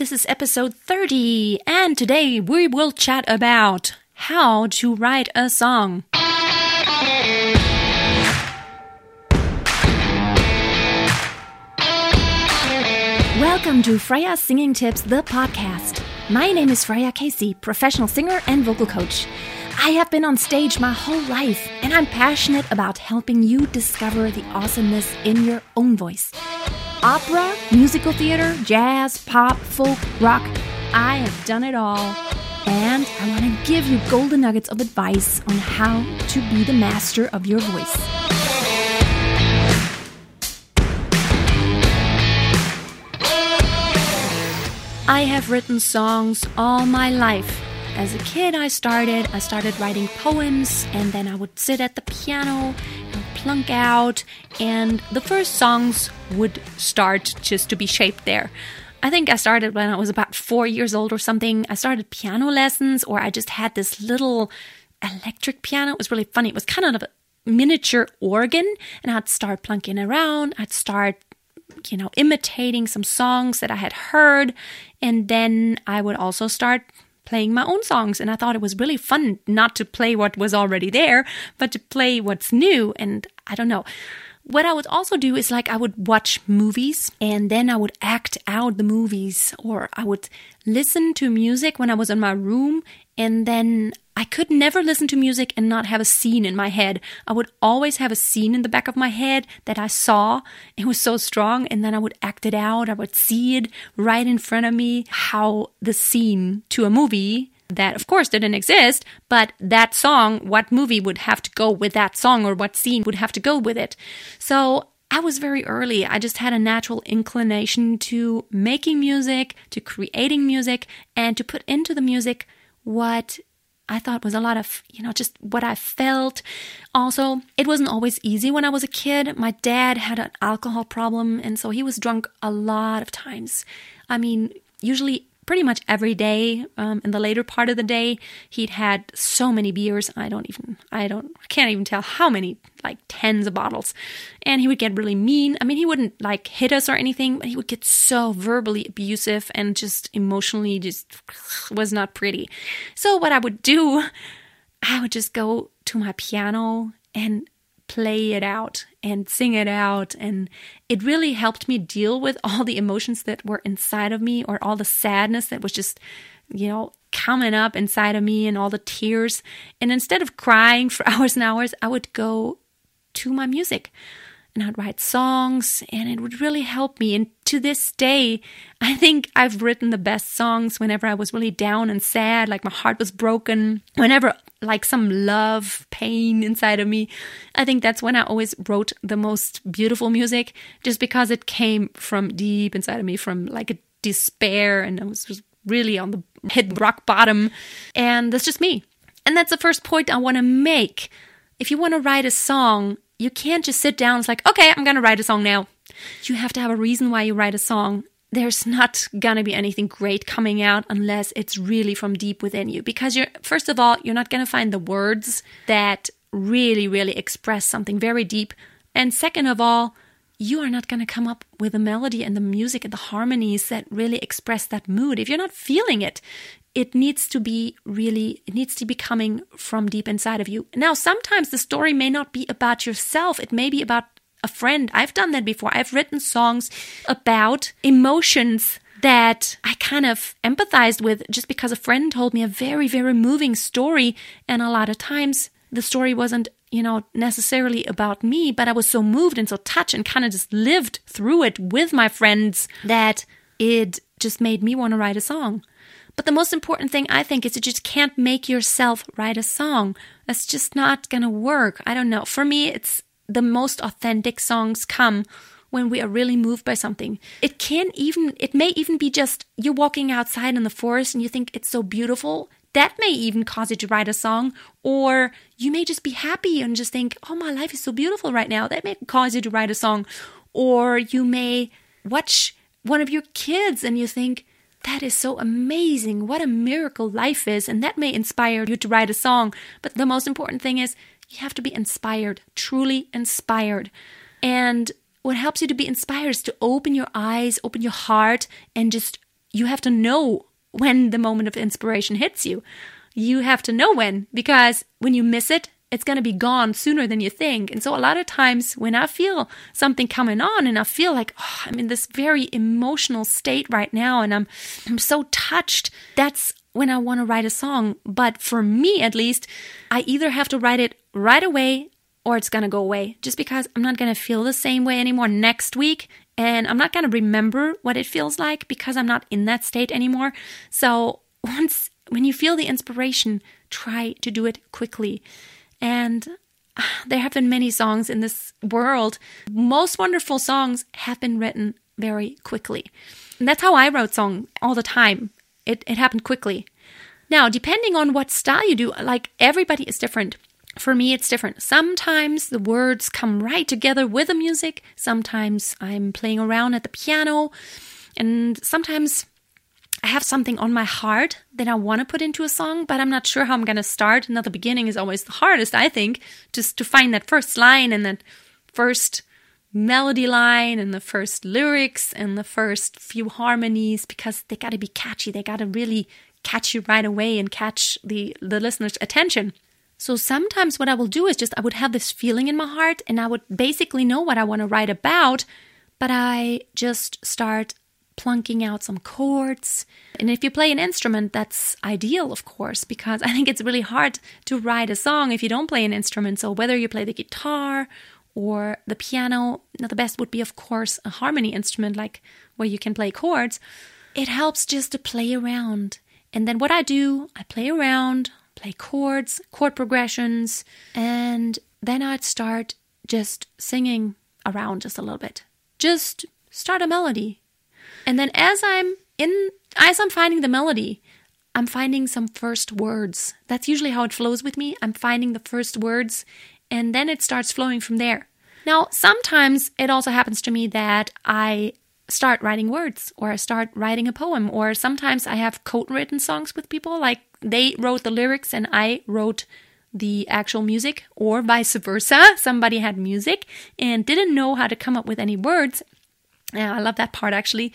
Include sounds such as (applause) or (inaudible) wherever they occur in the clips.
This is episode 30, and today we will chat about how to write a song. Welcome to Freya Singing Tips, the podcast. My name is Freya Casey, professional singer and vocal coach. I have been on stage my whole life, and I'm passionate about helping you discover the awesomeness in your own voice. Opera, musical theater, jazz, pop, folk, rock. I have done it all. And I want to give you golden nuggets of advice on how to be the master of your voice. I have written songs all my life. As a kid, I started. I started writing poems, and then I would sit at the piano plunk out, and the first songs would start just to be shaped there. I think I started when I was about four years old or something. I started piano lessons, or I just had this little electric piano. It was really funny. It was kind of a miniature organ, and I'd start plunking around. I'd start you know, imitating some songs that I had heard. And then I would also start playing my own songs. And I thought it was really fun not to play what was already there, but to play what's new. And I don't know. What I would also do is like I would watch movies and then I would act out the movies, or I would listen to music when I was in my room and then I could never listen to music and not have a scene in my head. I would always have a scene in the back of my head that I saw. It was so strong. And then I would act it out. I would see it right in front of me, how the scene to a movie that of course didn't exist, but that song, what movie would have to go with that song or what scene would have to go with it. So I was very early. I just had a natural inclination to making music, to creating music, and to put into the music what I thought was a lot of, you know, just what I felt. Also, it wasn't always easy when I was a kid. My dad had an alcohol problem, and so he was drunk a lot of times. I mean, usually pretty much every day. Um, in the later part of the day, he'd had so many beers. I don't even, I don't, I can't even tell how many, like tens of bottles. And he would get really mean. I mean, he wouldn't like hit us or anything, but he would get so verbally abusive and just emotionally just was not pretty. So what I would do, I would just go to my piano and play it out and sing it out. And it really helped me deal with (laughs) all the emotions that were inside of me or all the sadness that was just, you know, coming up inside of me and all the tears. And instead of crying (laughs) for hours and hours, I would go to my music and I'd write songs and it would really help me. And to this day, (laughs) I think I've written the best songs whenever I was really down and sad, like my heart was broken, whenever like some love, pain inside of me. I think that's when I always wrote the most beautiful music just because it came from deep inside of me, from like a despair and I was just really on the hit rock bottom. And that's just me. And that's the first point I want to make. If you want to write a song, you can't just sit down it's like, okay, I'm going to write a song now. You have to have a reason why you write a song. There's not going to be anything great coming out unless it's really from deep within you. Because you're, first of all, you're not going to find the words that really, really express something very deep. And second of all, you are not going to come up with a melody and the music and the harmonies that really express that mood if you're not feeling it it needs to be really it needs to be coming from deep inside of you now sometimes the story may not be about yourself it may be about a friend i've done that before i've written songs about emotions that I kind of empathized with just because a friend told me a very, very moving story. And a lot of times the story wasn't, you know, necessarily about me, but I was so moved and so touched and kind of just lived through it with my friends that it just made me want to write a song. But the most important thing I think is you just can't make yourself write a song. That's just not going to work. I don't know. For me, it's the most authentic songs come when we are really moved by something. It can even, it may even be just you're walking outside in the forest and you think it's so beautiful. That may even cause you to write a song. Or you may just be happy and just think, oh, my life is so beautiful right now. That may cause you to write a song. Or you may watch one of your kids and you think, that is so amazing. What a miracle life is. And that may inspire you to write a song. But the most important thing is you have to be inspired, truly inspired. And what helps you to be inspired is to open your eyes, open your heart, and just you have to know when the moment of inspiration hits you. You have to know when, because when you miss it, it's going to be gone sooner than you think. And so a lot of times when I feel something coming on and I feel like, oh, I'm in this very emotional state right now and I'm, I'm so touched, that's when I want to write a song. But for me, at least, I either have to write it right away or it's going to go away just because I'm not going to feel the same way anymore next week. And I'm not going to remember what it feels like because I'm not in that state anymore. So once, when you feel the inspiration, try to do it quickly. And (sighs) there have been many songs in this world. Most wonderful songs have been written very quickly. And that's how I wrote song all the time. It, it happened quickly. Now, depending on what style you do, like everybody is different. For me, it's different. Sometimes the words come right together with the music. Sometimes I'm playing around at the piano. And sometimes I have something on my heart that I want to put into a song, but I'm not sure how I'm going to start. Now, the beginning is always the hardest, I think, just to find that first line and that first melody line and the first lyrics and the first few harmonies because they got to be catchy. They got to really catch you right away and catch the, the listener's attention. So sometimes what I will do is just I would have this feeling in my heart and I would basically know what I want to write about, but I just start plunking out some chords. And if you play an instrument, that's ideal, of course, because (laughs) I think it's really hard to write a song if you don't play an instrument. So whether you play the guitar or the piano, now the best would be, of course, a harmony instrument, like where you can play chords. It helps just to play around. And then what I do, I play around, play chords, chord progressions, and then I'd start just singing around just a little bit. Just start a melody and then as I'm in, as I'm finding the melody, I'm finding some first words. That's usually how it flows with me. I'm finding the first words and then it starts flowing from there. Now, sometimes it also happens to me that I start writing words or I start writing a poem, or sometimes I have co written songs with people, like they wrote the lyrics and I wrote the actual music, or vice versa. (laughs) Somebody had music and didn't know how to come up with any words, yeah, I love that part actually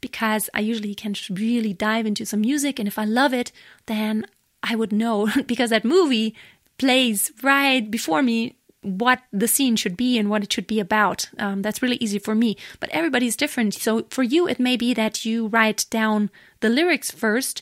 because I usually can really dive into some music and if I love it, then I would know (laughs) because that movie plays right before me what the scene should be and what it should be about. Um, that's really easy for me, but everybody's different. So for you, it may be that you write down the lyrics first.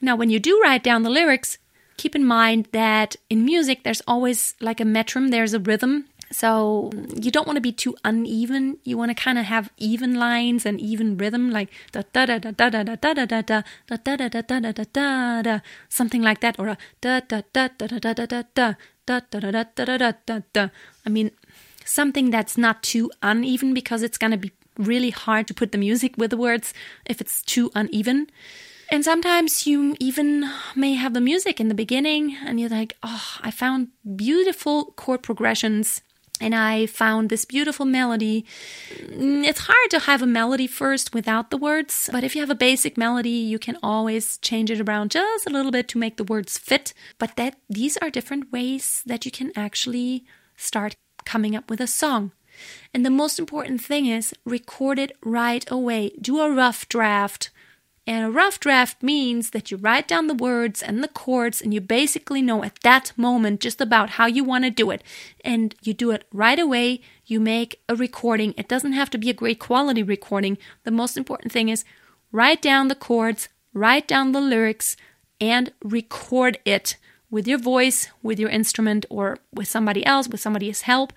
Now, when you do write down the lyrics, keep in mind that in music, there's always like a metrum, there's a rhythm so you don't want to be too uneven. You want to kind of have even lines and even rhythm, like da da da da da da da da da da da da da da da da da da da something like that, or a da da da da da da da da da da da da da da da da da. I mean, something that's not too uneven because it's gonna be really hard to put the music with the words if it's too uneven. And sometimes you even may have the music in the beginning and you're like, oh, I found beautiful chord progressions and I found this beautiful melody. Mm, it's hard to have a melody first without the words, but if you have a basic melody, you can always change it around just a little bit to make the words fit. But that these are different ways that you can actually start coming up with a song. And the most important thing is record it right away. Do a rough draft and a rough draft means that you write down the words and the chords, and you basically know at that moment just about how you want to do it. And you do it right away. You make a recording. It doesn't have to be a great quality recording. The most important thing is write down the chords, write down the lyrics, and record it with your voice, with your instrument, or with somebody else, with somebody's help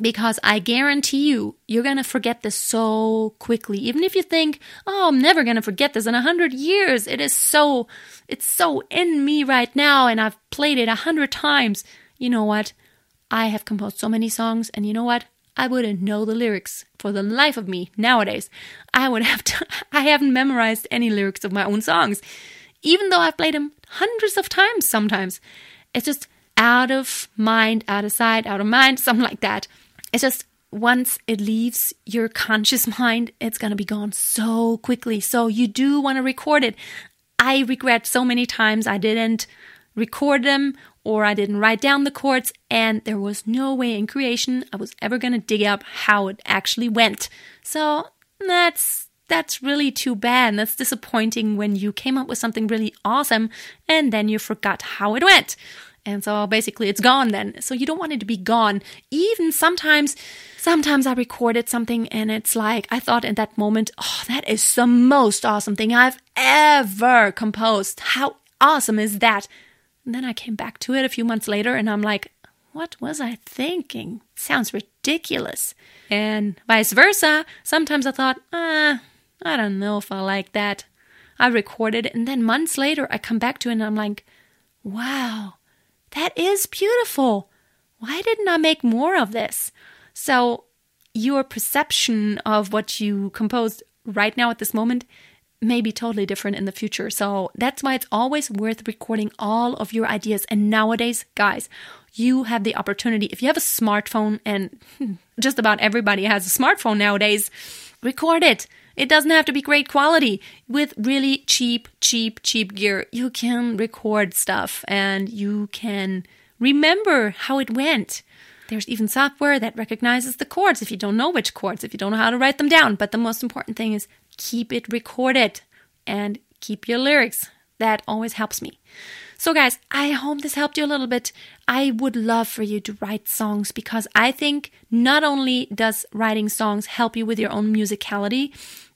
because I guarantee you, you're going to forget this so quickly. Even if you think, oh, I'm never going to forget this in a hundred years. It is so, it's so in me right now, and I've played it a hundred times. You know what? I have composed so many songs, and you know what? I wouldn't know the lyrics for the life of me nowadays. I would have to, (laughs) I haven't memorized any lyrics of my own songs, even though I've played them hundreds of times sometimes. It's just out of mind, out of sight, out of mind, something like that. It's just once it leaves your conscious mind, it's going to be gone so quickly. So you do want to record it. I regret so many times I didn't record them or I didn't write down the chords, and there was no way in creation I was ever going to dig up how it actually went. So that's that's really too bad. That's disappointing when you came up with something really awesome and then you forgot how it went. And so basically it's gone then. So you don't want it to be gone. Even sometimes, sometimes I recorded something and it's like, I thought in that moment, oh, that is the most awesome thing I've ever composed. How awesome is that? And then I came back to it a few months later and I'm like, what was I thinking? Sounds ridiculous. And vice versa. Sometimes I thought, ah, I don't know if I like that. I recorded it and then months later I come back to it and I'm like, wow, that is beautiful. Why didn't I make more of this? So, your perception of what you composed right now at this moment may be totally different in the future. So, that's why it's always worth recording all of your ideas. And nowadays, guys, you have the opportunity. If you have a smartphone, and (laughs) just about everybody has a smartphone nowadays, record it. It doesn't have to be great quality. With really cheap, cheap, cheap gear, you can record stuff and you can remember how it went. There's even software that recognizes the chords if you don't know which chords, if you don't know how to write them down. But the most important thing is keep it recorded and keep your lyrics. That always helps me. So, guys, I hope this helped you a little bit. I would love for you to write songs because I think not only does writing songs help you with your own musicality,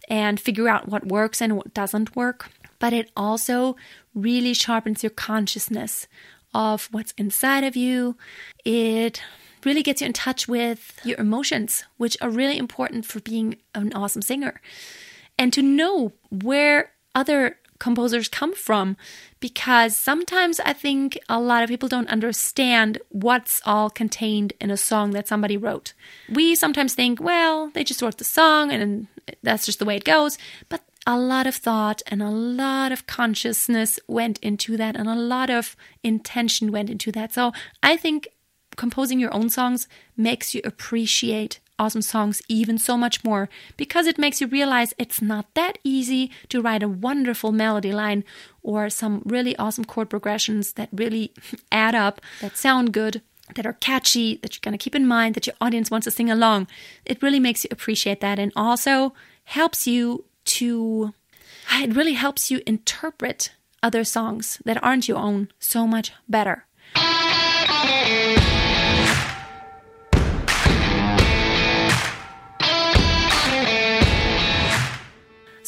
and figure out what works and what doesn't work. But it also really sharpens your consciousness of what's inside of you. It really gets you in touch with your emotions, which are really important for being an awesome singer. And to know where other composers come from because sometimes I think a lot of people don't understand what's all contained in a song that somebody wrote. We sometimes think, well, they just wrote the song and that's just the way it goes. But a lot of thought and a lot of consciousness went into that and a lot of intention went into that. So I think composing your own songs makes you appreciate awesome songs even so much more because it makes you realize it's not that easy to write a wonderful melody line or some really awesome chord progressions that really (laughs) add up, that sound good, that are catchy, that you're going to keep in mind, that your audience wants to sing along. It really makes you appreciate that and also helps you to, ah, it really helps you interpret other songs that aren't your own so much better.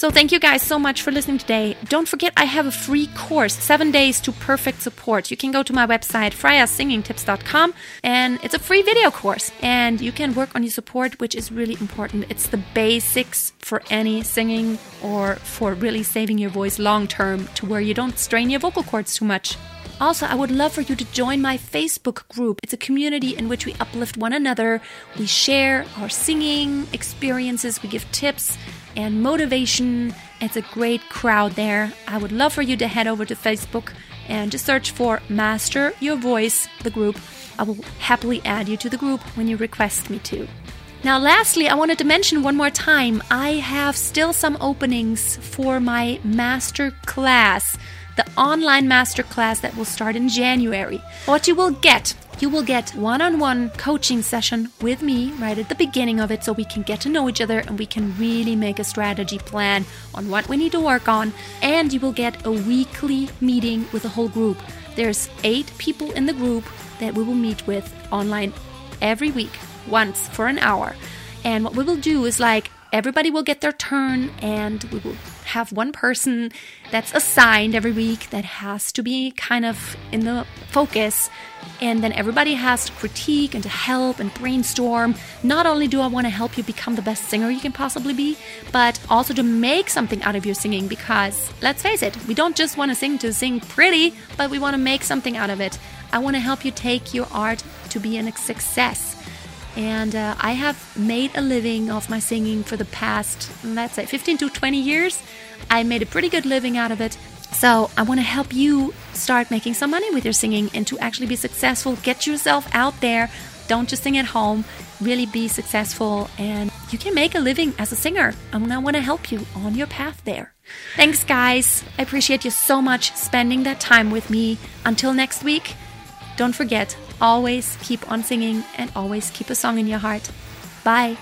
So thank you guys so much for listening today. Don't forget I have a free course, 7 days to perfect support. You can go to my website freyassingingtips.com and it's a free video course and you can work on your support which is really important. It's the basics for any singing or for really saving your voice long term to where you don't strain your vocal cords too much. Also, I would love for you to join my Facebook group. It's a community in which we uplift one another. We share our singing experiences, we give tips, and motivation. It's a great crowd there. I would love for you to head over to Facebook and just search for Master Your Voice, the group. I will happily add you to the group when you request me to. Now, lastly, I wanted to mention one more time I have still some openings for my master class, the online master class that will start in January. What you will get you will get one on one coaching session with me right at the beginning of it so we can get to know each other and we can really make a strategy plan on what we need to work on. And you will get a weekly meeting with the whole group. There's eight people in the group that we will meet with online every week, once for an hour. And what we will do is like everybody will get their turn and we will have one person that's assigned every week that has to be kind of in the focus. And then everybody has to critique and to help and brainstorm. Not only do I want to help you become the best singer you can possibly be, but also to make something out of your singing because let's face it, we don't just want to sing to sing pretty, but we want to make something out of it. I want to help you take your art to be a success. And uh, I have made a living off my singing for the past, let's say, 15 to 20 years. I made a pretty good living out of it. So I want to help you start making some money with your singing and to actually be successful. Get yourself out there. Don't just sing at home. Really be successful and you can make a living as a singer. And I want to help you on your path there. Thanks, guys. I appreciate you so much spending that time with me. Until next week, don't forget, always keep on singing and always keep a song in your heart. Bye.